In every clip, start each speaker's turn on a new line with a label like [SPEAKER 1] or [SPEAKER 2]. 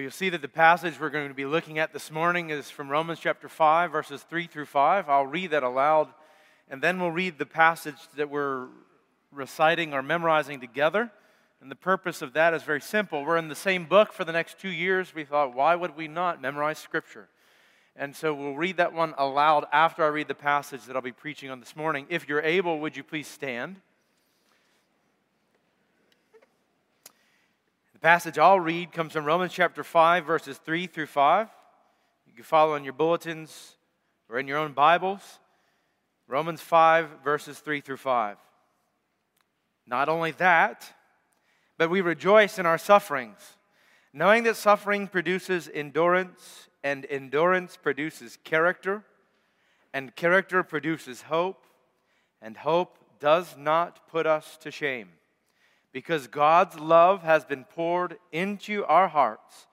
[SPEAKER 1] Well, you'll see that the passage we're going to be looking at this morning is from Romans chapter 5, verses 3 through 5. I'll read that aloud, and then we'll read the passage that we're reciting or memorizing together. And the purpose of that is very simple. We're in the same book for the next two years. We thought, why would we not memorize Scripture? And so we'll read that one aloud after I read the passage that I'll be preaching on this morning. If you're able, would you please stand? The passage I'll read comes from Romans chapter 5, verses 3 through 5. You can follow in your bulletins or in your own Bibles. Romans 5, verses 3 through 5. Not only that, but we rejoice in our sufferings, knowing that suffering produces endurance, and endurance produces character, and character produces hope, and hope does not put us to shame because God's love has been poured into our hearts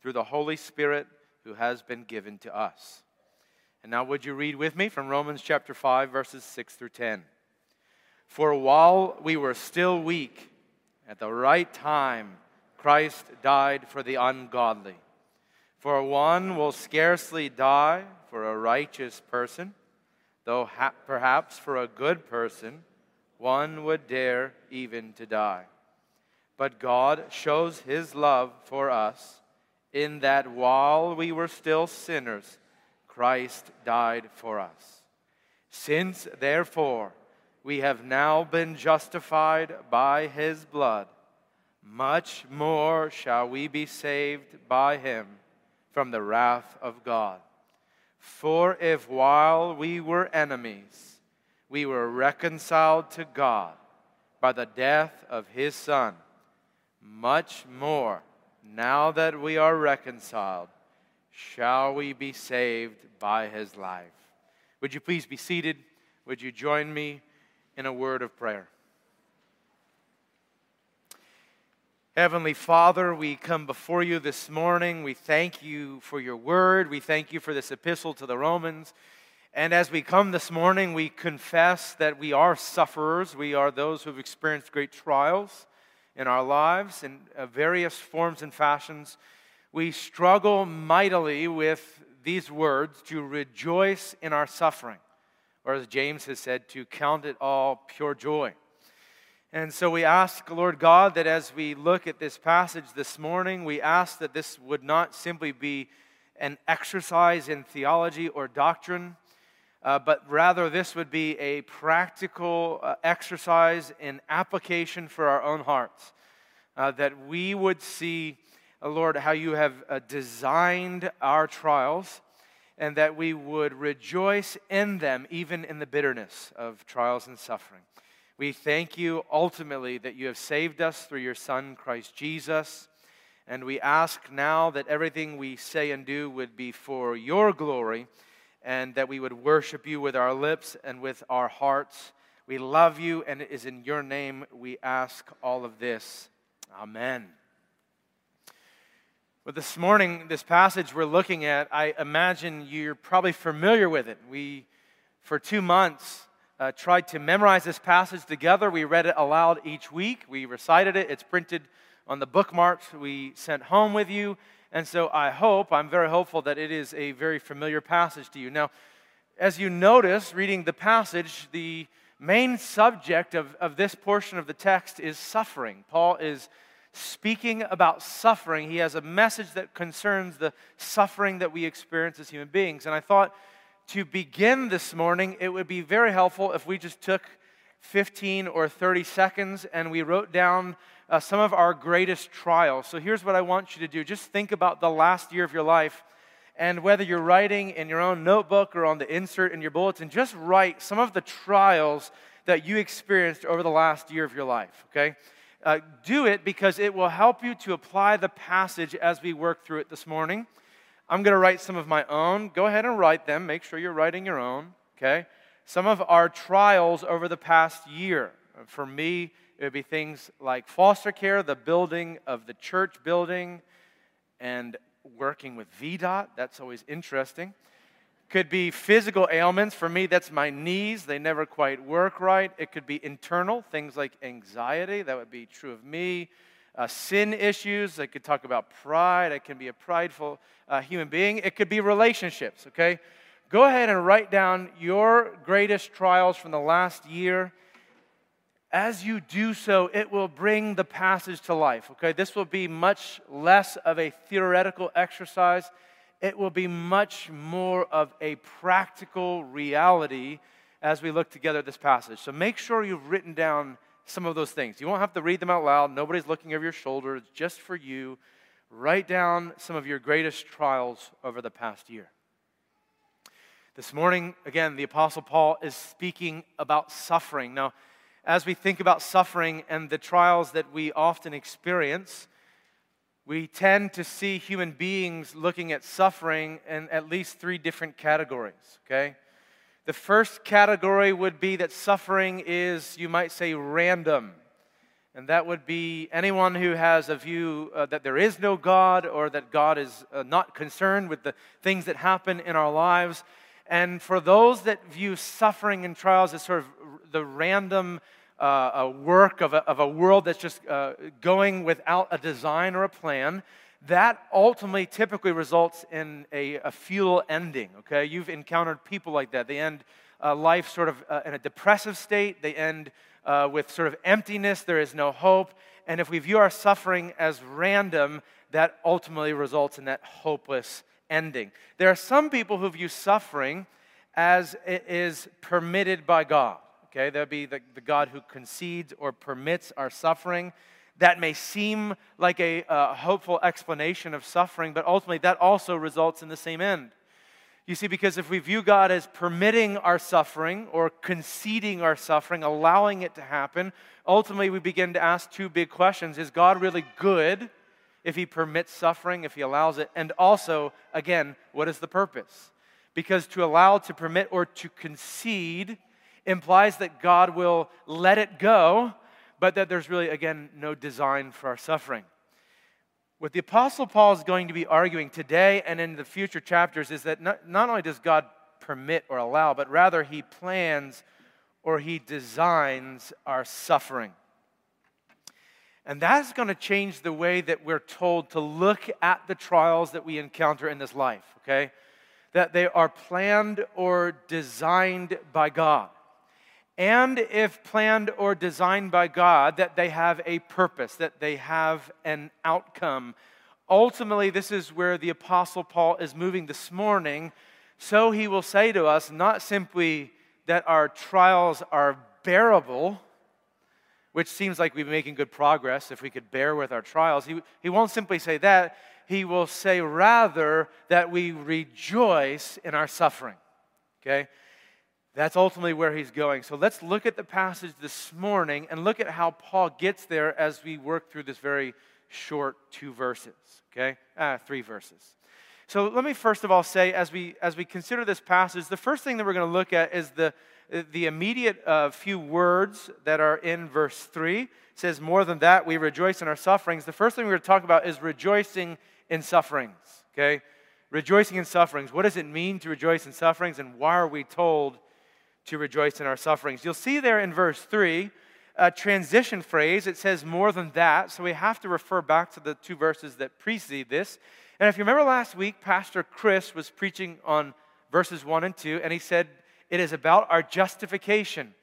[SPEAKER 1] through the Holy Spirit who has been given to us. And now, would you read with me from Romans chapter 5, verses 6 through 10? For while we were still weak, at the right time, Christ died for the ungodly. For one will scarcely die for a righteous person, though ha- perhaps for a good person one would dare even to die. But God shows his love for us in that while we were still sinners, Christ died for us. Since, therefore, we have now been justified by his blood, much more shall we be saved by him from the wrath of God. For if while we were enemies, we were reconciled to God by the death of his Son. Much more, now that we are reconciled, shall we be saved by his life. Would you please be seated? Would you join me in a word of prayer? Heavenly Father, we come before you this morning. We thank you for your word. We thank you for this epistle to the Romans. And as we come this morning, we confess that we are sufferers. We are those who have experienced great trials in our lives in uh, various forms and fashions. We struggle mightily with these words to rejoice in our suffering, or as James has said, to count it all pure joy. And so we ask, Lord God, that as we look at this passage this morning, we ask that this would not simply be an exercise in theology or doctrine uh, but rather this would be a practical uh, exercise in application for our own hearts. Uh, that we would see, uh, Lord, how you have uh, designed our trials, and that we would rejoice in them, even in the bitterness of trials and suffering. We thank you ultimately that you have saved us through your Son, Christ Jesus. And we ask now that everything we say and do would be for your glory and that we would worship you with our lips and with our hearts. We love you, and it is in your name we ask all of this. Amen. But this morning, this passage we're looking at, I imagine you're probably familiar with it. We, for two months, uh, tried to memorize this passage together. We read it aloud each week. We recited it. It's printed on the bookmarks we sent home with you. And so I hope, I'm very hopeful that it is a very familiar passage to you. Now, as you notice, reading the passage, the main subject of, of this portion of the text is suffering. Paul is speaking about suffering. He has a message that concerns the suffering that we experience as human beings. And I thought to begin this morning, it would be very helpful if we just took 15 or 30 seconds and we wrote down uh, some of our greatest trials. So here's what I want you to do just think about the last year of your life. And whether you're writing in your own notebook or on the insert in your bulletin, just write some of the trials that you experienced over the last year of your life, okay? Uh, do it because it will help you to apply the passage as we work through it this morning. I'm going to write some of my own. Go ahead and write them. Make sure you're writing your own, okay? Some of our trials over the past year. For me, it would be things like foster care, the building of the church building, and working with VDOT. That's always interesting. Could be physical ailments. For me, that's my knees. They never quite work right. It could be internal, things like anxiety. That would be true of me. uh, sin issues. I could talk about pride. I can be a prideful uh, human being. It could be relationships, okay? Go ahead and write down your greatest trials from the last year. As you do so, it will bring the passage to life, okay? This will be much less of a theoretical exercise. It will be much more of a practical reality as we look together at this passage. So make sure you've written down some of those things. You won't have to read them out loud. Nobody's looking over your shoulder. It's just for you. Write down some of your greatest trials over the past year. This morning, again, the Apostle Paul is speaking about suffering. Now, as we think about suffering and the trials that we often experience, we tend to see human beings looking at suffering in at least three different categories, okay? The first category would be that suffering is, you might say, random. And that would be anyone who has a view uh, that there is no God or that God is uh, not concerned with the things that happen in our lives. And for those that view suffering and trials as sort of the random uh, a work of a, of a, world that's just uh, going without a design or a plan, that ultimately typically results in a, a futile ending. Okay, you've encountered people like that. They end uh, life sort of uh, in a depressive state. They end uh, with sort of emptiness. There is no hope. And if we view our suffering as random, that ultimately results in that hopeless ending. There are some people who view suffering as it is permitted by God. Okay, that would be the, the God who concedes or permits our suffering that may seem like a uh, hopeful explanation of suffering, but ultimately that also results in the same end. You see, because if we view God as permitting our suffering or conceding our suffering, allowing it to happen, ultimately we begin to ask two big questions Is God really good if He permits suffering, if He allows it? And also, again, what is the purpose? Because to allow, to permit, or to concede implies that God will let it go but that there's really, again, no design for our suffering. What the Apostle Paul is going to be arguing today and in the future chapters is that not, not only does God permit or allow, but rather he plans or he designs our suffering. And that's going to change the way that we're told to look at the trials that we encounter in this life, okay? That they are planned or designed by God and if planned or designed by God, that they have a purpose, that they have an outcome. Ultimately, this is where the Apostle Paul is moving this morning. So he will say to us not simply that our trials are bearable, which seems like we've been making good progress if we could bear with our trials. He, he won't simply say that. He will say rather that we rejoice in our suffering. Okay? That's ultimately where he's going. So let's look at the passage this morning and look at how Paul gets there as we work through this very short two verses, okay? Ah, three verses. So let me first of all say, as we, as we consider this passage, the first thing that we're going to look at is the, the immediate uh, few words that are in verse 3. It says, More than that, we rejoice in our sufferings. The first thing we're going to talk about is rejoicing in sufferings, okay? Rejoicing in sufferings. What does it mean to rejoice in sufferings, and why are we told to rejoice in our sufferings. You'll see there in verse 3 a transition phrase. It says more than that. So we have to refer back to the two verses that precede this. And if you remember last week, Pastor Chris was preaching on verses 1 and 2, and he said, It is about our justification.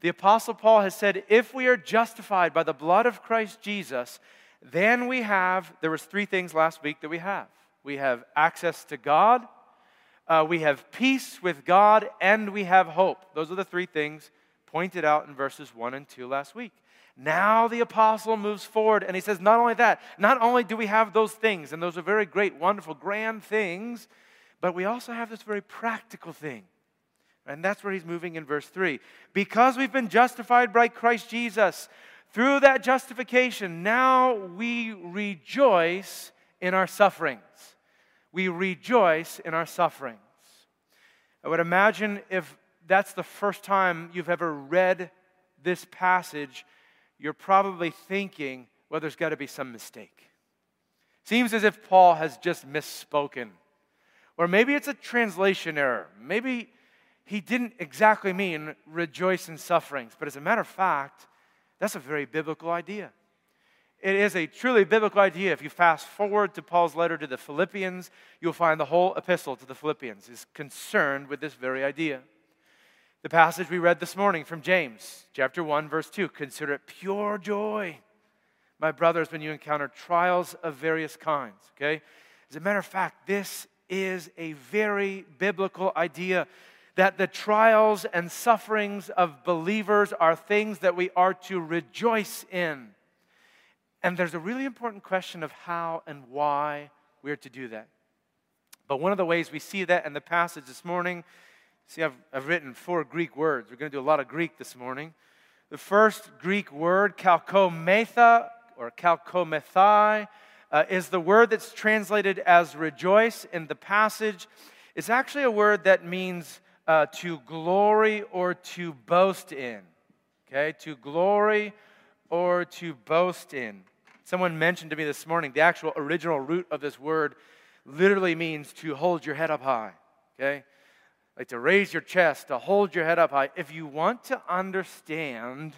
[SPEAKER 1] The Apostle Paul has said, If we are justified by the blood of Christ Jesus, then we have, there was three things last week that we have. We have access to God, uh, we have peace with God, and we have hope. Those are the three things pointed out in verses 1 and 2 last week. Now the apostle moves forward and he says, Not only that, not only do we have those things, and those are very great, wonderful, grand things, but we also have this very practical thing. And that's where he's moving in verse 3. Because we've been justified by Christ Jesus, through that justification, now we rejoice in our sufferings we rejoice in our sufferings. I would imagine if that's the first time you've ever read this passage, you're probably thinking, well, there's got to be some mistake. Seems as if Paul has just misspoken. Or maybe it's a translation error. Maybe he didn't exactly mean rejoice in sufferings. But as a matter of fact, that's a very biblical idea. It is a truly biblical idea. If you fast forward to Paul's letter to the Philippians, you'll find the whole epistle to the Philippians is concerned with this very idea. The passage we read this morning from James, chapter 1, verse 2 consider it pure joy, my brothers, when you encounter trials of various kinds. Okay? As a matter of fact, this is a very biblical idea that the trials and sufferings of believers are things that we are to rejoice in. And there's a really important question of how and why we're to do that. But one of the ways we see that in the passage this morning, see, I've, I've written four Greek words. We're going to do a lot of Greek this morning. The first Greek word, kalkometha or kalkomethai, uh, is the word that's translated as rejoice in the passage. It's actually a word that means uh, to glory or to boast in. Okay, to glory or to boast in. Someone mentioned to me this morning the actual original root of this word literally means to hold your head up high, okay? Like to raise your chest, to hold your head up high. If you want to understand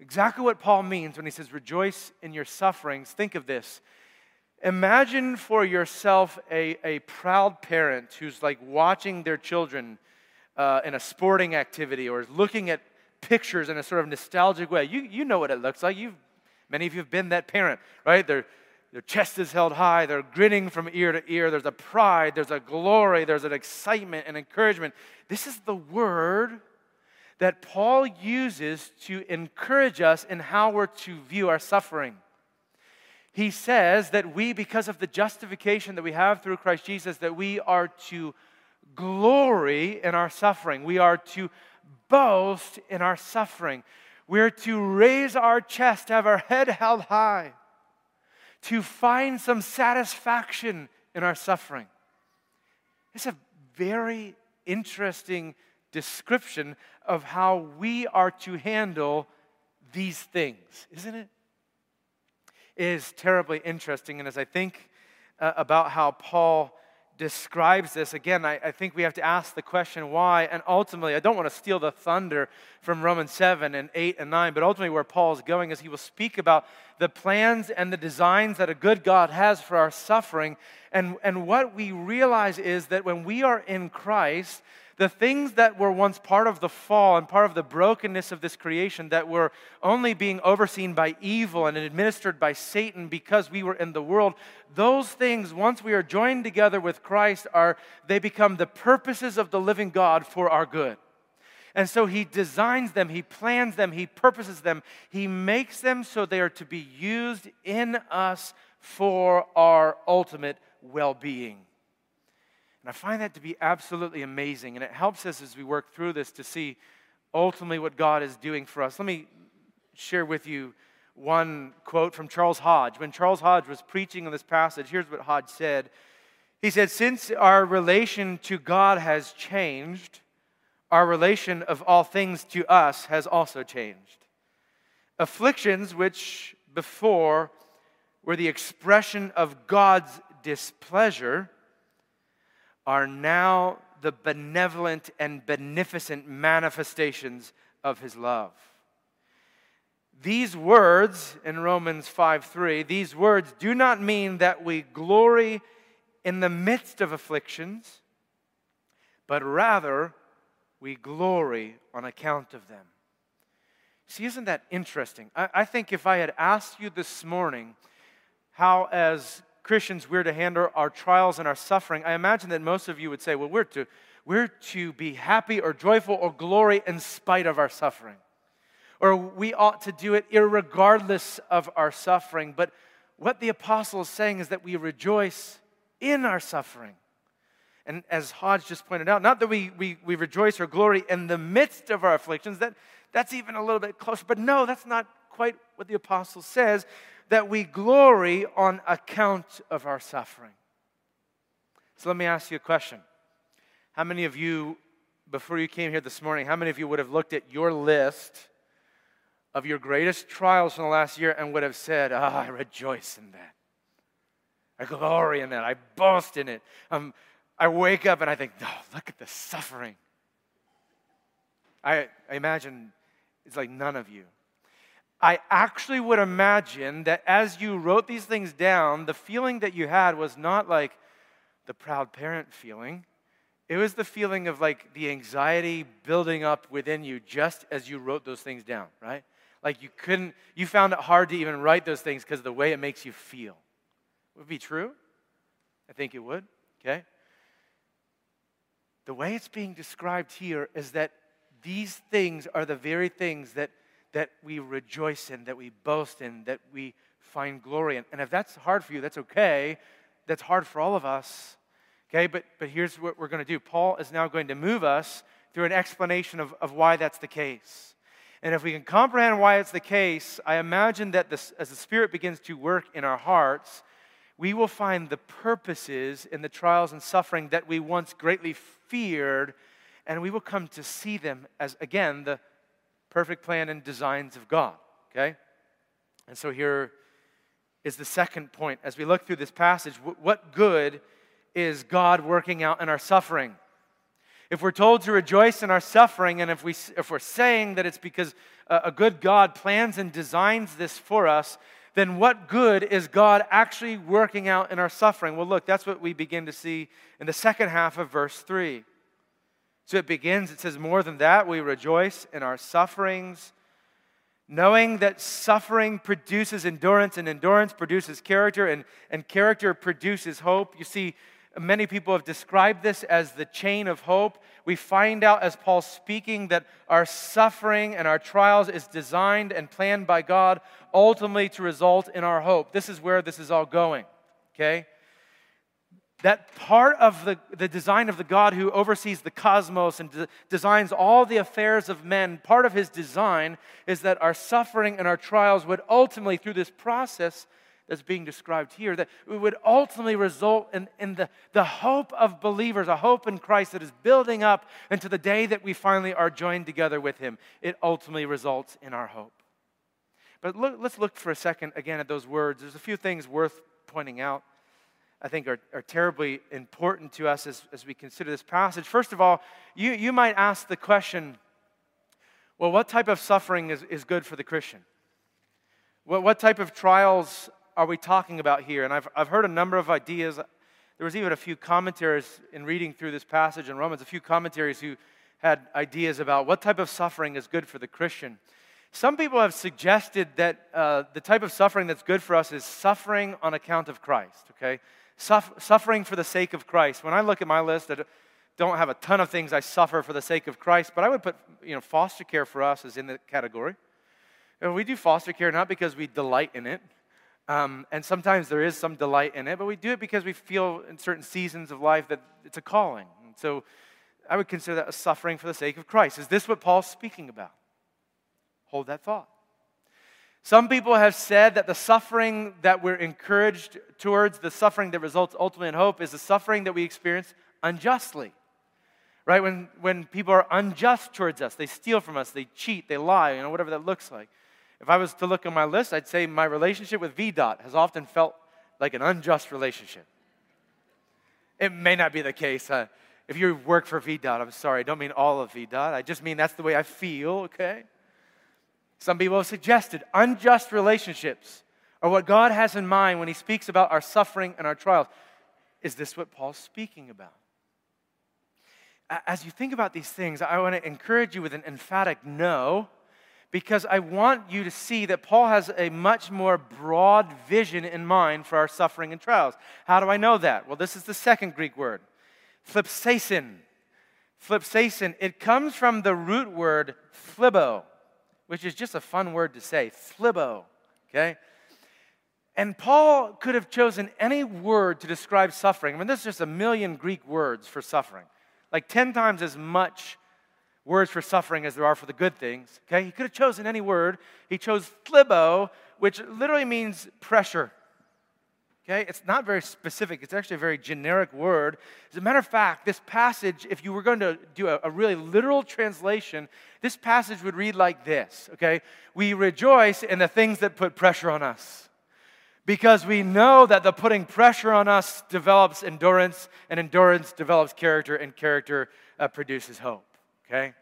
[SPEAKER 1] exactly what Paul means when he says rejoice in your sufferings, think of this. Imagine for yourself a, a proud parent who's like watching their children uh, in a sporting activity or is looking at pictures in a sort of nostalgic way. You, you know what it looks like. You've Many of you have been that parent, right? Their, their chest is held high, they're grinning from ear to ear. There's a pride, there's a glory, there's an excitement and encouragement. This is the word that Paul uses to encourage us in how we're to view our suffering. He says that we, because of the justification that we have through Christ Jesus, that we are to glory in our suffering. We are to boast in our suffering. We're to raise our chest, have our head held high, to find some satisfaction in our suffering. It's a very interesting description of how we are to handle these things, isn't it? It is terribly interesting. And as I think uh, about how Paul describes this, again, I, I, think we have to ask the question why. And ultimately, I don't want to steal the thunder from Romans 7 and 8 and 9, but ultimately, where Paul is going is he will speak about the plans and the designs that a good God has for our suffering. And, and what we realize is that when we are in Christ, the things that were once part of the fall and part of the brokenness of this creation that were only being overseen by evil and administered by Satan because we were in the world, those things, once we are joined together with Christ, are they become the purposes of the living God for our good. And so he designs them, he plans them, he purposes them, he makes them so they are to be used in us for our ultimate well being. And I find that to be absolutely amazing. And it helps us as we work through this to see ultimately what God is doing for us. Let me share with you one quote from Charles Hodge. When Charles Hodge was preaching on this passage, here's what Hodge said He said, Since our relation to God has changed, our relation of all things to us has also changed. Afflictions, which before were the expression of God's displeasure, are now the benevolent and beneficent manifestations of his love. These words in Romans 5 3, these words do not mean that we glory in the midst of afflictions, but rather we glory on account of them. See, isn't that interesting? I, I think if I had asked you this morning how, as Christians, we're to handle our trials and our suffering, I imagine that most of you would say, well, we're to, we're to be happy or joyful or glory in spite of our suffering. Or we ought to do it regardless of our suffering. But what the apostle is saying is that we rejoice in our suffering. And as Hodge just pointed out, not that we, we, we rejoice or glory in the midst of our afflictions, that, that's even a little bit closer. But no, that's not quite what the apostle says that we glory on account of our suffering. So let me ask you a question. How many of you, before you came here this morning, how many of you would have looked at your list of your greatest trials from the last year and would have said, Ah, oh, I rejoice in that. I glory in that. I boast in it. Um, I wake up and I think, oh, look at the suffering. I, I imagine it's like none of you. I actually would imagine that as you wrote these things down, the feeling that you had was not like the proud parent feeling. It was the feeling of like the anxiety building up within you just as you wrote those things down, right? Like you couldn't, you found it hard to even write those things because the way it makes you feel. Would it be true? I think it would, okay? The way it's being described here is that these things are the very things that that we rejoice in, that we boast in, that we find glory in. And if that's hard for you, that's okay. That's hard for all of us. Okay, but, but here's what we're going to do. Paul is now going to move us through an explanation of, of why that's the case. And if we can comprehend why it's the case, I imagine that this, as the Spirit begins to work in our hearts, we will find the purposes in the trials and suffering that we once greatly feared, and we will come to see them as, again, the, perfect plan and designs of God, okay? And so here is the second point. As we look through this passage, what good is God working out in our suffering? If we're told to rejoice in our suffering, and if, we, if we're saying that it's because a good God plans and designs this for us, then what good is God actually working out in our suffering? Well, look, that's what we begin to see in the second half of verse 3. So it begins, it says, More than that, we rejoice in our sufferings, knowing that suffering produces endurance, and endurance produces character, and, and character produces hope. You see, many people have described this as the chain of hope. We find out as Paul's speaking that our suffering and our trials is designed and planned by God ultimately to result in our hope. This is where this is all going, okay? That part of the, the design of the God who oversees the cosmos and de- designs all the affairs of men, part of his design is that our suffering and our trials would ultimately, through this process that's being described here, that it would ultimately result in, in the, the hope of believers, a hope in Christ that is building up into the day that we finally are joined together with him. It ultimately results in our hope. But look, let's look for a second again at those words. There's a few things worth pointing out. I think are, are terribly important to us as, as we consider this passage. First of all, you, you might ask the question well, what type of suffering is, is good for the Christian? What, what type of trials are we talking about here? And I've, I've heard a number of ideas. There was even a few commentaries in reading through this passage in Romans, a few commentaries who had ideas about what type of suffering is good for the Christian. Some people have suggested that uh, the type of suffering that's good for us is suffering on account of Christ, okay? Suffering for the sake of Christ. When I look at my list, I don't have a ton of things I suffer for the sake of Christ, but I would put, you know, foster care for us is in the category. And we do foster care not because we delight in it, um, and sometimes there is some delight in it, but we do it because we feel in certain seasons of life that it's a calling. And so I would consider that a suffering for the sake of Christ. Is this what Paul's speaking about? Hold that thought. Some people have said that the suffering that we're encouraged towards, the suffering that results ultimately in hope, is the suffering that we experience unjustly. Right? When, when people are unjust towards us, they steal from us, they cheat, they lie, you know, whatever that looks like. If I was to look on my list, I'd say my relationship with VDOT has often felt like an unjust relationship. It may not be the case. Uh, if you work for VDOT, I'm sorry, I don't mean all of VDOT. I just mean that's the way I feel, okay? Some people have suggested unjust relationships are what God has in mind when He speaks about our suffering and our trials. Is this what Paul's speaking about? As you think about these things, I want to encourage you with an emphatic no, because I want you to see that Paul has a much more broad vision in mind for our suffering and trials. How do I know that? Well, this is the second Greek word, thlipsasin. Thlipsasin, it comes from the root word phlibo which is just a fun word to say, phlibo, okay? And Paul could have chosen any word to describe suffering. I mean, there's just a million Greek words for suffering, like 10 times as much words for suffering as there are for the good things, okay? He could have chosen any word. He chose phlibo, which literally means pressure. Okay, it's not very specific. It's actually a very generic word. As a matter of fact, this passage, if you were going to do a, a, really literal translation, this passage would read like this. Okay, we rejoice in the things that put pressure on us, because we know that the putting pressure on us develops endurance, and endurance develops character, and character uh, produces hope. Okay,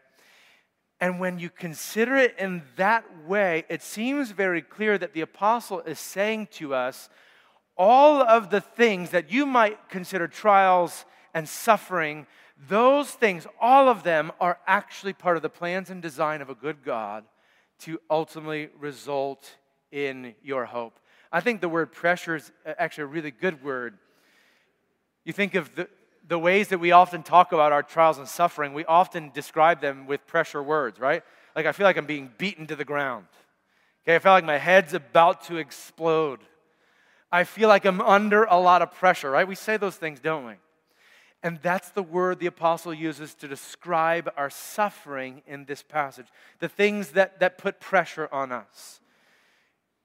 [SPEAKER 1] And when you consider it in that way, it seems very clear that the apostle is saying to us all of the things that you might consider trials and suffering, those things, all of them are actually part of the plans and design of a good God to ultimately result in your hope. I think the word pressure is actually a really good word. You think of the, the ways that we often talk about our trials and suffering, we often describe them with pressure words, right? Like, I feel like I'm being beaten to the ground. Okay, I feel like my head's about to explode. I feel like I'm under a lot of pressure, right? We say those things, don't we? And that's the word the apostle uses to describe our suffering in this passage the things that, that put pressure on us.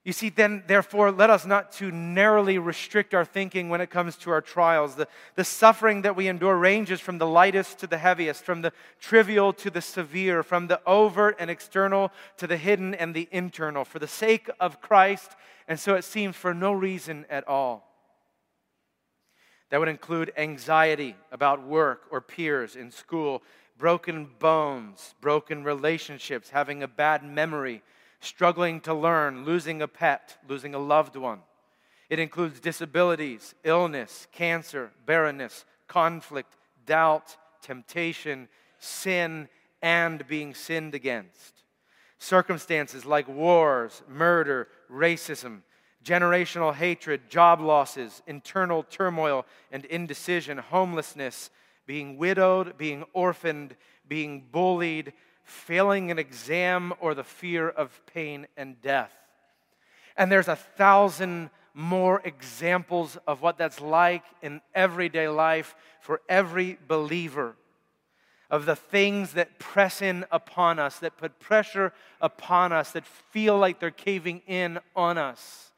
[SPEAKER 1] You see, then, therefore, let us not too narrowly restrict our thinking when it comes to our trials. The, the suffering that we endure ranges from the lightest to the heaviest, from the trivial to the severe, from the overt and external to the hidden and the internal, for the sake of Christ, and so it seems for no reason at all. That would include anxiety about work or peers in school, broken bones, broken relationships, having a bad memory struggling to learn, losing a pet, losing a loved one. It includes disabilities, illness, cancer, barrenness, conflict, doubt, temptation, sin, and being sinned against. Circumstances like wars, murder, racism, generational hatred, job losses, internal turmoil and indecision, homelessness, being widowed, being orphaned, being bullied, failing an exam, or the fear of pain and death. And there's a thousand more examples of what that's like in everyday life for every believer. Of the things that press in upon us, that put pressure upon us, that feel like they're caving in on us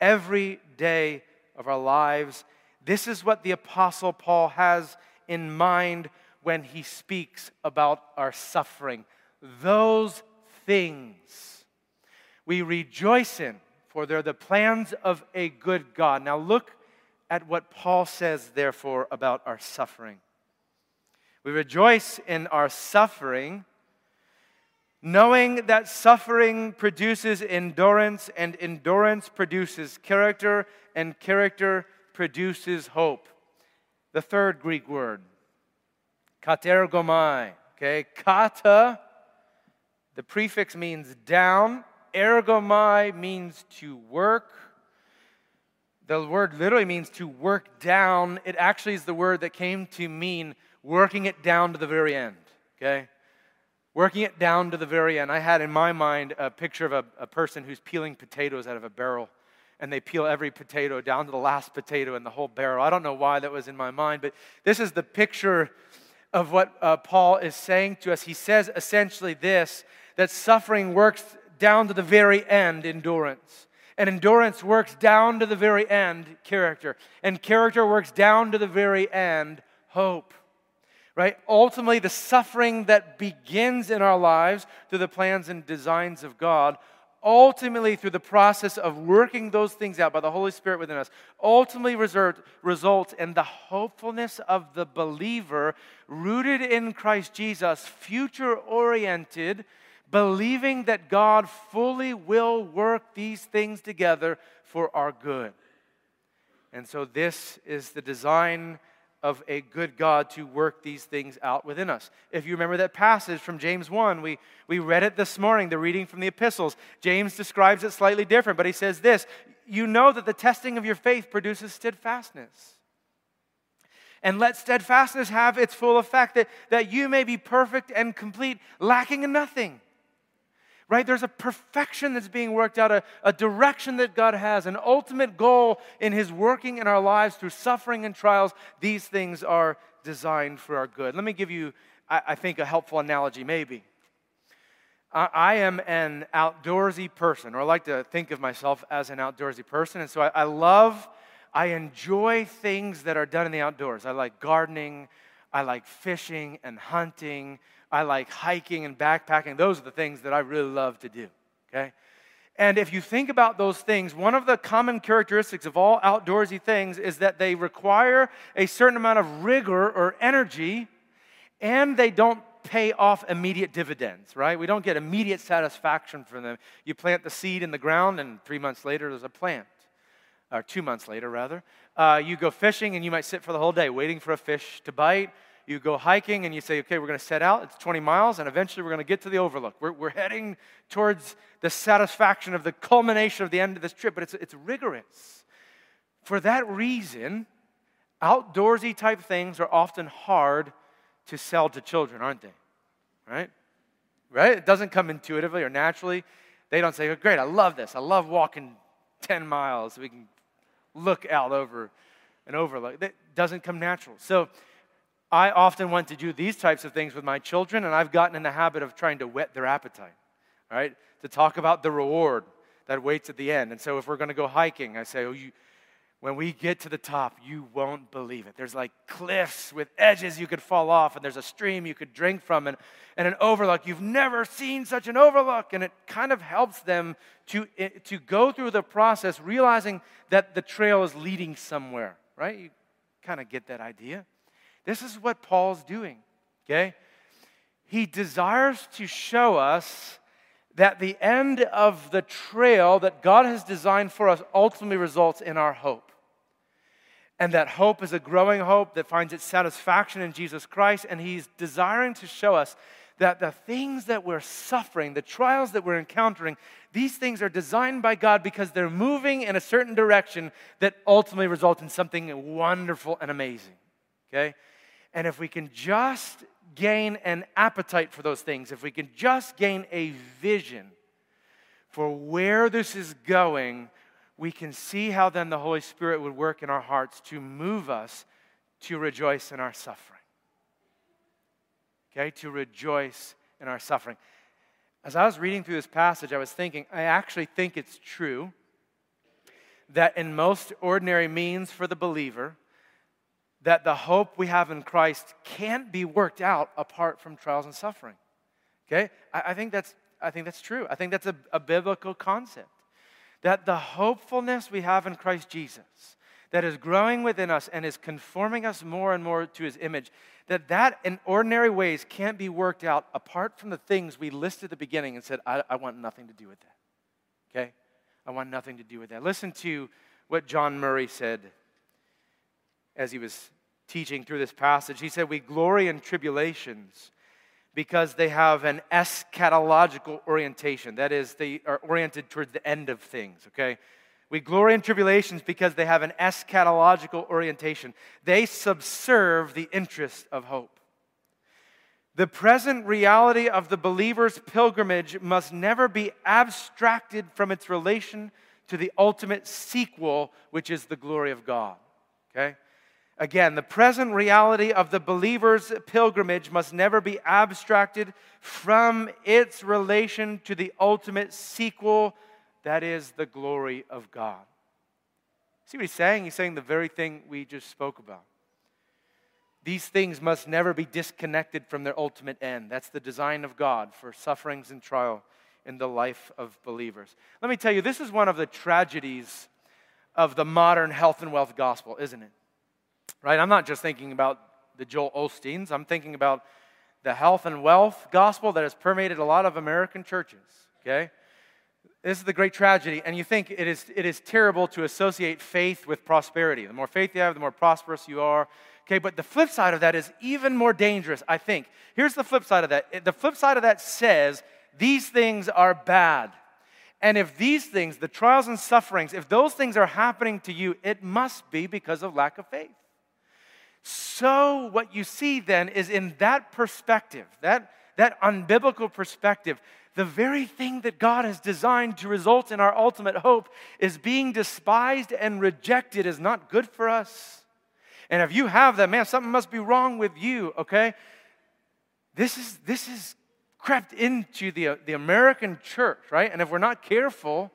[SPEAKER 1] every day of our lives. This is what the Apostle Paul has in mind when he speaks about our suffering. Those things we rejoice in, for they're the plans of a good God. Now, look at what Paul says, therefore, about our suffering. We rejoice in our suffering, knowing that suffering produces endurance, and endurance produces character, and character produces hope. The third Greek word, katergomai. Okay, kata, the prefix means down. Ergomai means to work. The word literally means to work down. It actually is the word that came to mean working it down to the very end. Okay? Working it down to the very end. I had in my mind a picture of a, a person who's peeling potatoes out of a barrel and they peel every potato down to the last potato in the whole barrel. I don't know why that was in my mind, but this is the picture of what uh, Paul is saying to us. He says essentially this that suffering works down to the very end, endurance. And endurance works down to the very end, character. And character works down to the very end, hope. Right? Ultimately, the suffering that begins in our lives through the plans and designs of God ultimately through the process of working those things out by the Holy Spirit within us, ultimately result, results in the hopefulness of the believer rooted in Christ Jesus, future oriented, believing that God fully will work these things together for our good. And so, this is the design of a good God to work these things out within us. If you remember that passage from James 1, we, we read it this morning, the reading from the epistles. James describes it slightly different, but he says this You know that the testing of your faith produces steadfastness. And let steadfastness have its full effect, that, that you may be perfect and complete, lacking in nothing right? There's a perfection that's being worked out, a, a direction that God has, an ultimate goal in His working in our lives through suffering and trials. These things are designed for our good. Let me give you, I, I think, a helpful analogy, maybe. I, I, am an outdoorsy person, or I like to think of myself as an outdoorsy person, and so I, I love, I enjoy things that are done in the outdoors. I like gardening, I like fishing and hunting. I like hiking and backpacking. Those are the things that I really love to do, okay? And if you think about those things, one of the common characteristics of all outdoorsy things is that they require a certain amount of rigor or energy, and they don't pay off immediate dividends, right? We don't get immediate satisfaction from them. You plant the seed in the ground, and three months later, there's a plant. Or two months later, rather. Uh, you go fishing, and you might sit for the whole day waiting for a fish to bite. You go hiking, and you say, okay, we're going to set out. It's 20 miles, and eventually we're going to get to the overlook. We're, we're heading towards the satisfaction of the culmination of the end of this trip, but it's, it's rigorous. For that reason, outdoorsy type things are often hard to sell to children, aren't they? Right? Right? It doesn't come intuitively or naturally. They don't say, oh, Great, I love this. I love walking 10 miles we can look out over an overlook. That doesn't come natural. So I often want to do these types of things with my children, and I've gotten in the habit of trying to whet their appetite, right? To talk about the reward that waits at the end. And so if we're going to go hiking, I say, Oh, you when we get to the top, you won't believe it. There's like cliffs with edges you could fall off, and there's a stream you could drink from, and, and an overlook. You've never seen such an overlook. And it kind of helps them to, eh, to go through the process, realizing that the trail is leading somewhere, right? You kind of get that idea. This is what Paul's doing, okay? He desires to show us that the end of the trail that God has designed for us ultimately results in our hope. And that hope is a growing hope that finds its satisfaction in Jesus Christ. And He's desiring to show us that the things that we're suffering, the trials that we're encountering, these things are designed by God because they're moving in a certain direction that ultimately result in something wonderful and amazing. Okay? And if we can just gain an appetite for those things, if we can just gain a vision for where this is going, we can see how then the Holy Spirit would work in our hearts to move us to rejoice in our suffering. Okay, to rejoice in our suffering. As I was reading through this passage, I was thinking, I actually think it's true that in most ordinary means for the believer, that the hope we have in Christ can't be worked out apart from trials and suffering. Okay? I, I think, that's, I think that's true. I think that's a, a biblical concept. That the hopefulness we have in Christ Jesus, that is growing within us and is conforming us more and more to his image, that that in ordinary ways can't be worked out apart from the things we listed at the beginning and said, I, I want nothing to do with that. Okay? I want nothing to do with that. Listen to what John Murray said as he was teaching through this passage. He said, We glory in tribulations because they have an eschatological orientation. That is, they are oriented toward the end of things, okay? We glory in tribulations because they have an eschatological orientation. They subserve the interest of hope. The present reality of the believer's pilgrimage must never be abstracted from its relation to the ultimate sequel, which is the glory of God. Okay? Again, the present reality of the believer's pilgrimage must never be abstracted from its relation to the ultimate sequel, that is the glory of God. See what he's saying? He's saying the very thing we just spoke about. These things must never be disconnected from their ultimate end. That's the design of God for sufferings and trial in the life of believers. Let me tell you, this is one of the tragedies of the modern health and wealth gospel, isn't it? Right? I'm not just thinking about the Joel Osteens, I'm thinking about the health and wealth gospel that has permeated a lot of American churches, okay? This is the great tragedy, and you think it is, it is terrible to associate faith with prosperity. The more faith you have, the more prosperous you are. Okay, but the flip side of that is even more dangerous, I think. Here's the flip side of that the flip side of that says these things are bad. And if these things, the trials and sufferings, if those things are happening to you, it must be because of lack of faith. So, what you see then is in that perspective, that, that unbiblical perspective, the very thing that God has designed to result in our ultimate hope is being despised and rejected is not good for us. And if you have that, man, something must be wrong with you, okay? This is, this is crept into the, the American church, right? And if we're not careful,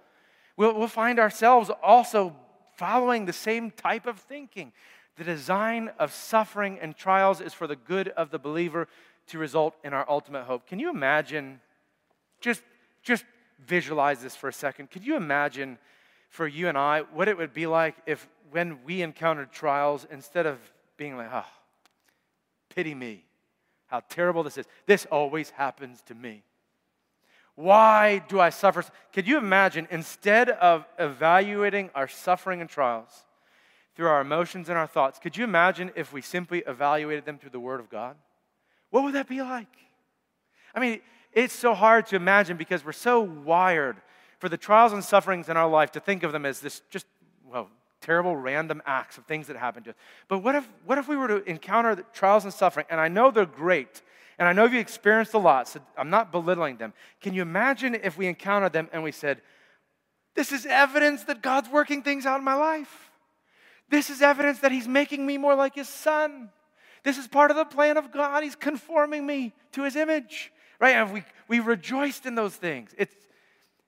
[SPEAKER 1] we'll, we'll find ourselves also following the same type of thinking. The design of suffering and trials is for the good of the believer to result in our ultimate hope. Can you imagine? Just, just visualize this for a second. Could you imagine for you and I what it would be like if, when we encountered trials, instead of being like, oh, pity me, how terrible this is. This always happens to me. Why do I suffer? Could you imagine, instead of evaluating our suffering and trials through our emotions and our thoughts, could you imagine if we simply evaluated them through the Word of God? What would that be like? I mean, it's so hard to imagine because we're so wired for the trials and sufferings in our life to think of them as this just, well, terrible random acts of things that happen to us. But what if, what if we were to encounter trials and suffering? And I know they're great, and I know you've experienced a lot, so I'm not belittling them. Can you imagine if we encountered them and we said, This is evidence that God's working things out in my life? This is evidence that He's making me more like His Son. This is part of the plan of God. He's conforming me to His image. Right? And we, we rejoiced in those things. It's,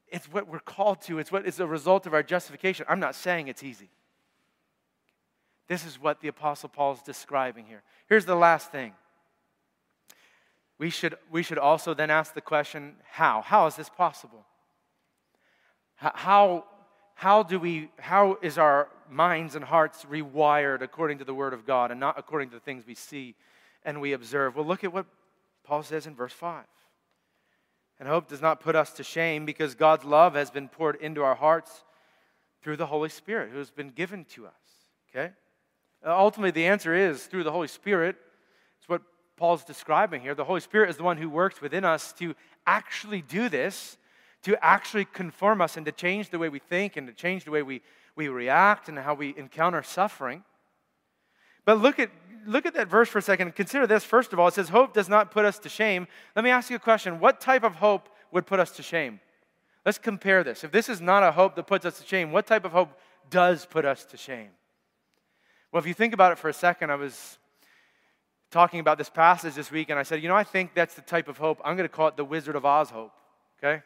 [SPEAKER 1] it's what we're called to, it's what is a result of our justification. I'm not saying it's easy. This is what the Apostle Paul is describing here. Here's the last thing. We should, we should also then ask the question how? How is this possible? How, how, do we, how is our minds and hearts rewired according to the Word of God and not according to the things we see and we observe? Well, look at what Paul says in verse 5. And hope does not put us to shame because God's love has been poured into our hearts through the Holy Spirit who has been given to us. Okay? Uh, ultimately, the answer is through the Holy Spirit. It's what Paul's describing here. The Holy Spirit is the one who works within us to actually do this, to actually conform us and to change the way we think and to change the way we, we react and how we encounter suffering. But look at, look at that verse for a second. Consider this. First of all, it says, Hope does not put us to shame. Let me ask you a question. What type of hope would put us to shame? Let's compare this. If this is not a hope that puts us to shame, what type of hope does put us to shame? Well, if you think about it for a second, I was talking about this passage this week, and I said, you know, I think that's the type of hope. I'm going to call it the Wizard of Oz hope. Okay?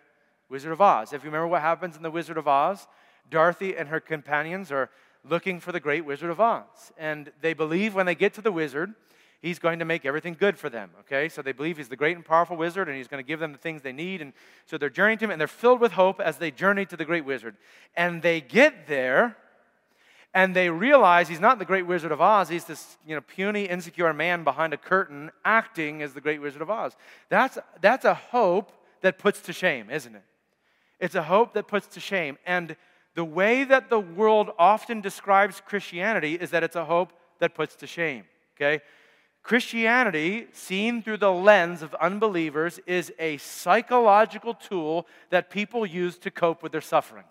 [SPEAKER 1] Wizard of Oz. If you remember what happens in the Wizard of Oz, Dorothy and her companions are looking for the great Wizard of Oz. And they believe when they get to the wizard, he's going to make everything good for them. Okay? So they believe he's the great and powerful wizard and he's going to give them the things they need. And so they're journeying to him and they're filled with hope as they journey to the great wizard. And they get there and they realize he's not the great wizard of Oz. He's this you know, puny, insecure man behind a curtain acting as the great wizard of Oz. That's, that's a hope that puts to shame, isn't it? It's a hope that puts to shame. And the way that the world often describes Christianity is that it's a hope that puts to shame. Okay? Christianity, seen through the lens of unbelievers, is a psychological tool that people use to cope with their suffering.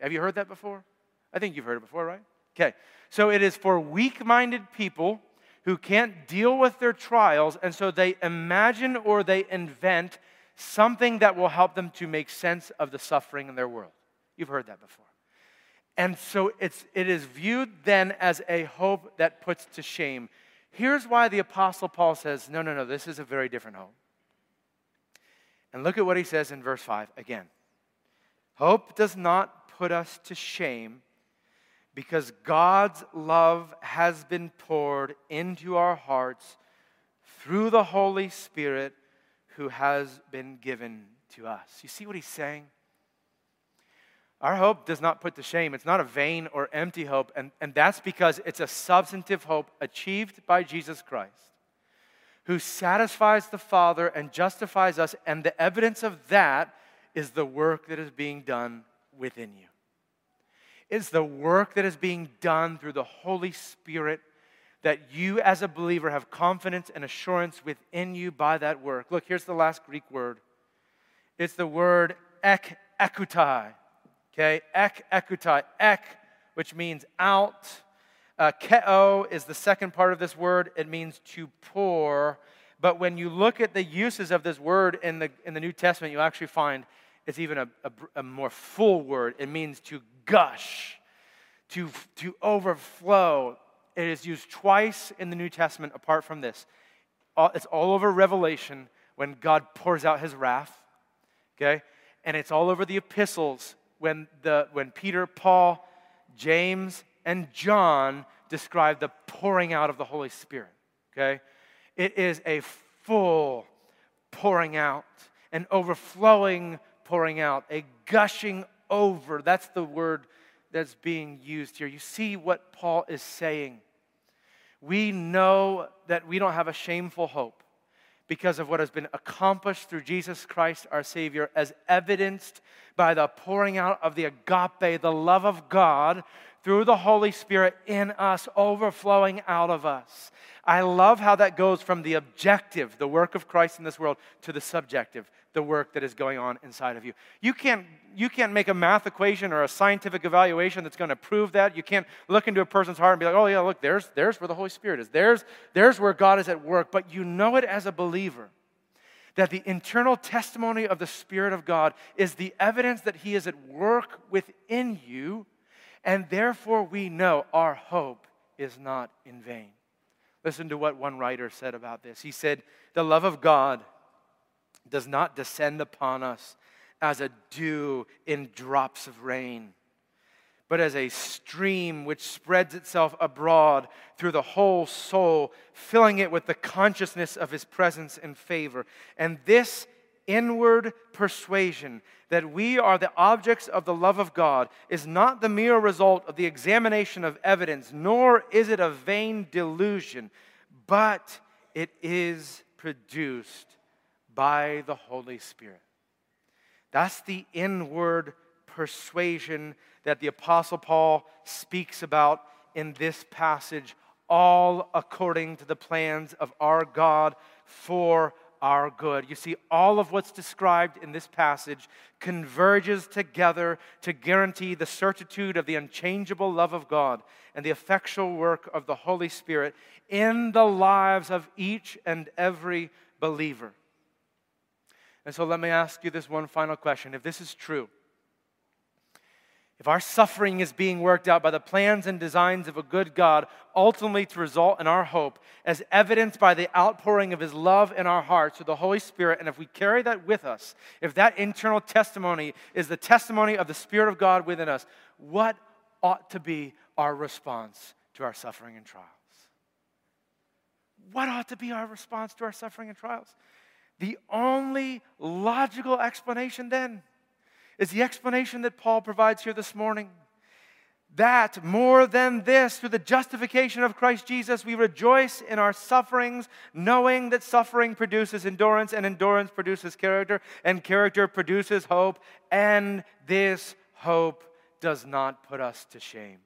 [SPEAKER 1] Have you heard that before? I think you've heard it before, right? Okay. So it is for weak minded people who can't deal with their trials, and so they imagine or they invent something that will help them to make sense of the suffering in their world. You've heard that before. And so it's, it is viewed then as a hope that puts to shame. Here's why the Apostle Paul says, no, no, no, this is a very different hope. And look at what he says in verse 5 again. Hope does not put us to shame because God's love has been poured into our hearts through the Holy Spirit who has been given to us. You see what he's saying? Our hope does not put to shame. It's not a vain or empty hope, and, and that's because it's a substantive hope achieved by Jesus Christ, who satisfies the Father and justifies us, and the evidence of that is the work that is being done within you. It's the work that is being done through the Holy Spirit that you, as a believer, have confidence and assurance within you by that work. Look, here's the last Greek word it's the word ek, ekutai Okay, ek ekutai, ek, which means out. Uh, keo is the second part of this word. It means to pour. But when you look at the uses of this word in the, in the New Testament, you actually find it's even a, a, a more full word. It means to gush, to, to overflow. It is used twice in the New Testament apart from this. It's all over Revelation when God pours out his wrath, okay? And it's all over the epistles when, the, when Peter, Paul, James, and John describe the pouring out of the Holy Spirit. Okay? It is a full pouring out, an overflowing pouring out, a gushing over. That's the word that's being used here. You see what Paul is saying. We know that we don't have a shameful hope because of what has been accomplished through Jesus Christ our Savior, as evidenced by the pouring out of the agape, the love of God, through the Holy Spirit in us, overflowing out of us. I love how that goes from the objective, the work of Christ in this world, to the subjective, the work that is going on inside of you. You can't, you can't make a math equation or a scientific evaluation that's going to prove that. You can't look into a person's heart and be like, oh, yeah, look, there's, there's where the Holy Spirit is. There's, there's where God is at work. But you know it as a believer that the internal testimony of the Spirit of God is the evidence that He is at work within you, and therefore we know our hope is not in vain. Listen to what one writer said about this. He said, The love of God does not descend upon us as a dew in drops of rain, but as a stream which spreads itself abroad through the whole soul, filling it with the consciousness of his presence and favor. And this inward persuasion that we are the objects of the love of God is not the mere result of the examination of evidence, nor is it a vain delusion, but it is produced by the Holy Spirit. That's the inward persuasion that the Apostle Paul speaks about in this passage, all according to the plans of our God for our good. You see, all of what's described in this passage converges together to guarantee the certitude of the unchangeable love of God and the effectual work of the Holy Spirit in the lives of each and every believer. And so let me ask you this one final question. If this is true, if our suffering is being worked out by the plans and designs of a good God, ultimately to result in our hope, as evidenced by the outpouring of His love in our hearts through the Holy Spirit, and if we carry that with us, if that internal testimony is the testimony of the Spirit of God within us, what ought to be our response to our suffering and trials? What ought to be our response to our suffering and trials? The only logical explanation then is the explanation that Paul provides here this morning. That more than this, through the justification of Christ Jesus, we rejoice in our sufferings, knowing that suffering produces endurance, and endurance produces character, and character produces hope, and this hope does not put us to shame.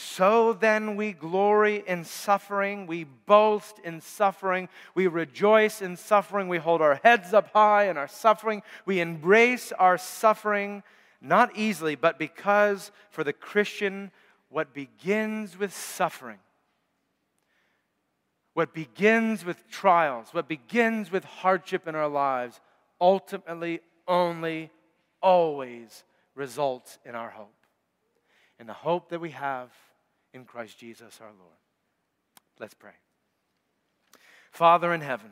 [SPEAKER 1] So then we glory in suffering, we boast in suffering, we rejoice in suffering, we hold our heads up high in our suffering, we embrace our suffering, not easily, but because for the Christian, what begins with suffering, what begins with trials, what begins with hardship in our lives, ultimately only, always results in our hope. And the hope that we have in Christ Jesus our Lord. Let's pray. Father in heaven,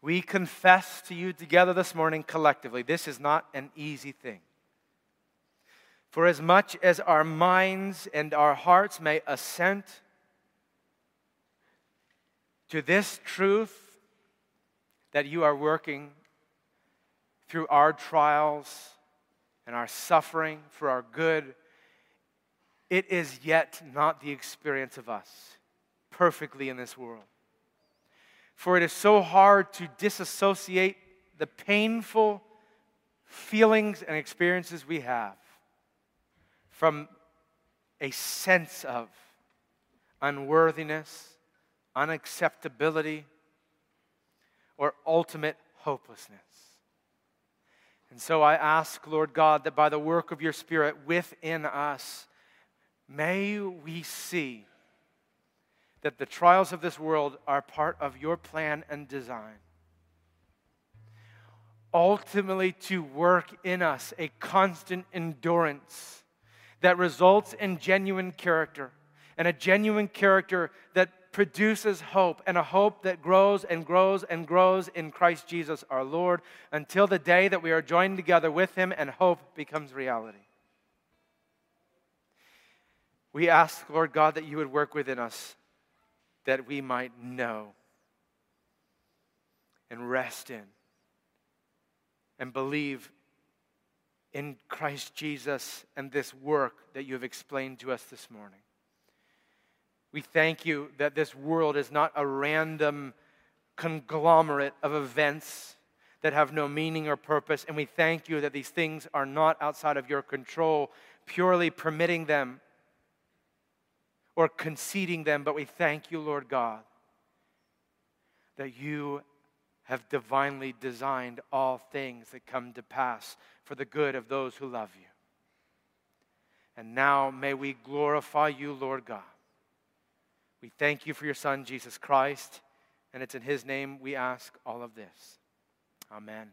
[SPEAKER 1] we confess to you together this morning collectively. This is not an easy thing. For as much as our minds and our hearts may assent to this truth that you are working through our trials and our suffering for our good it is yet not the experience of us perfectly in this world. For it is so hard to disassociate the painful feelings and experiences we have from a sense of unworthiness, unacceptability, or ultimate hopelessness. And so I ask, Lord God, that by the work of your Spirit within us, May we see that the trials of this world are part of your plan and design. Ultimately, to work in us a constant endurance that results in genuine character, and a genuine character that produces hope, and a hope that grows and grows and grows in Christ Jesus our Lord until the day that we are joined together with Him and hope becomes reality. We ask, Lord God, that you would work within us that we might know and rest in and believe in Christ Jesus and this work that you have explained to us this morning. We thank you that this world is not a random conglomerate of events that have no meaning or purpose. And we thank you that these things are not outside of your control, purely permitting them or conceding them. But we thank you, Lord God, that you have divinely designed all things that come to pass for the good of those who love you. And now may we glorify you, Lord God. We thank you for your Son, Jesus Christ, and it's in his name we ask all of this. Amen.